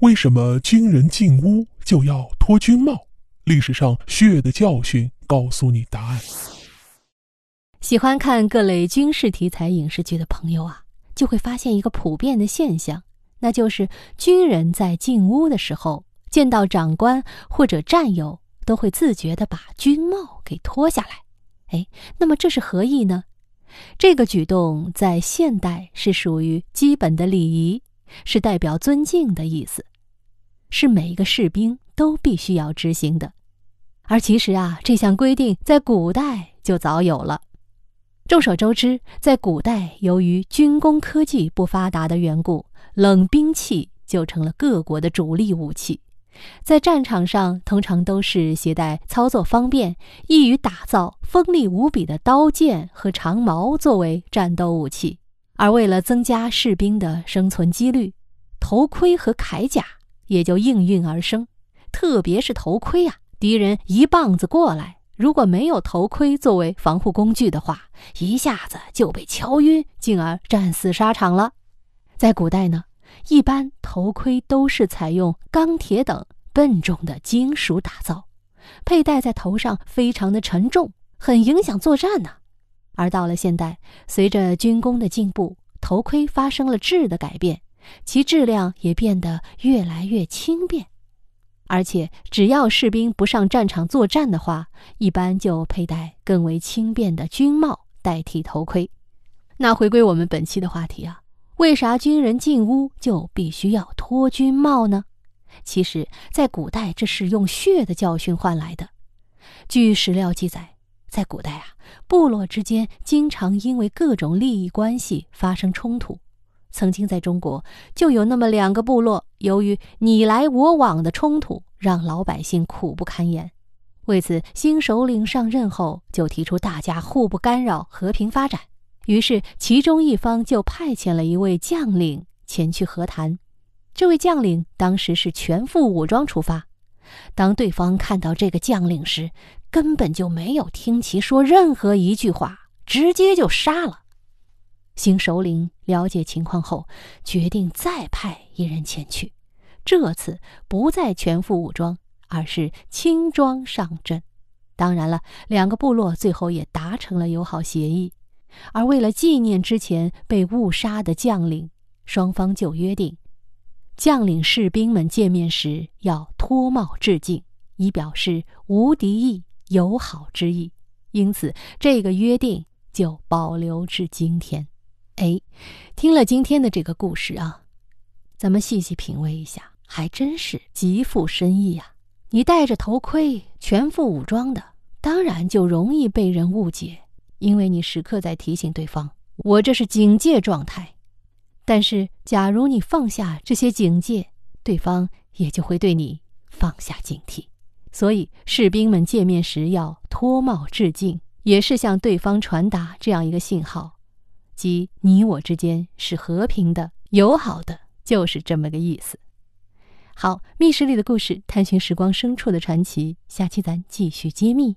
为什么军人进屋就要脱军帽？历史上血的教训告诉你答案。喜欢看各类军事题材影视剧的朋友啊，就会发现一个普遍的现象，那就是军人在进屋的时候，见到长官或者战友，都会自觉地把军帽给脱下来。哎，那么这是何意呢？这个举动在现代是属于基本的礼仪，是代表尊敬的意思。是每一个士兵都必须要执行的，而其实啊，这项规定在古代就早有了。众所周知，在古代，由于军工科技不发达的缘故，冷兵器就成了各国的主力武器，在战场上通常都是携带操作方便、易于打造、锋利无比的刀剑和长矛作为战斗武器。而为了增加士兵的生存几率，头盔和铠甲。也就应运而生，特别是头盔啊，敌人一棒子过来，如果没有头盔作为防护工具的话，一下子就被敲晕，进而战死沙场了。在古代呢，一般头盔都是采用钢铁等笨重的金属打造，佩戴在头上非常的沉重，很影响作战呢。而到了现代，随着军工的进步，头盔发生了质的改变。其质量也变得越来越轻便，而且只要士兵不上战场作战的话，一般就佩戴更为轻便的军帽代替头盔。那回归我们本期的话题啊，为啥军人进屋就必须要脱军帽呢？其实，在古代这是用血的教训换来的。据史料记载，在古代啊，部落之间经常因为各种利益关系发生冲突。曾经在中国就有那么两个部落，由于你来我往的冲突，让老百姓苦不堪言。为此，新首领上任后就提出大家互不干扰、和平发展。于是，其中一方就派遣了一位将领前去和谈。这位将领当时是全副武装出发。当对方看到这个将领时，根本就没有听其说任何一句话，直接就杀了。新首领了解情况后，决定再派一人前去。这次不再全副武装，而是轻装上阵。当然了，两个部落最后也达成了友好协议。而为了纪念之前被误杀的将领，双方就约定，将领士兵们见面时要脱帽致敬，以表示无敌意、友好之意。因此，这个约定就保留至今天。哎，听了今天的这个故事啊，咱们细细品味一下，还真是极富深意啊！你戴着头盔，全副武装的，当然就容易被人误解，因为你时刻在提醒对方，我这是警戒状态。但是，假如你放下这些警戒，对方也就会对你放下警惕。所以，士兵们见面时要脱帽致敬，也是向对方传达这样一个信号。即你我之间是和平的、友好的，就是这么个意思。好，密室里的故事，探寻时光深处的传奇，下期咱继续揭秘。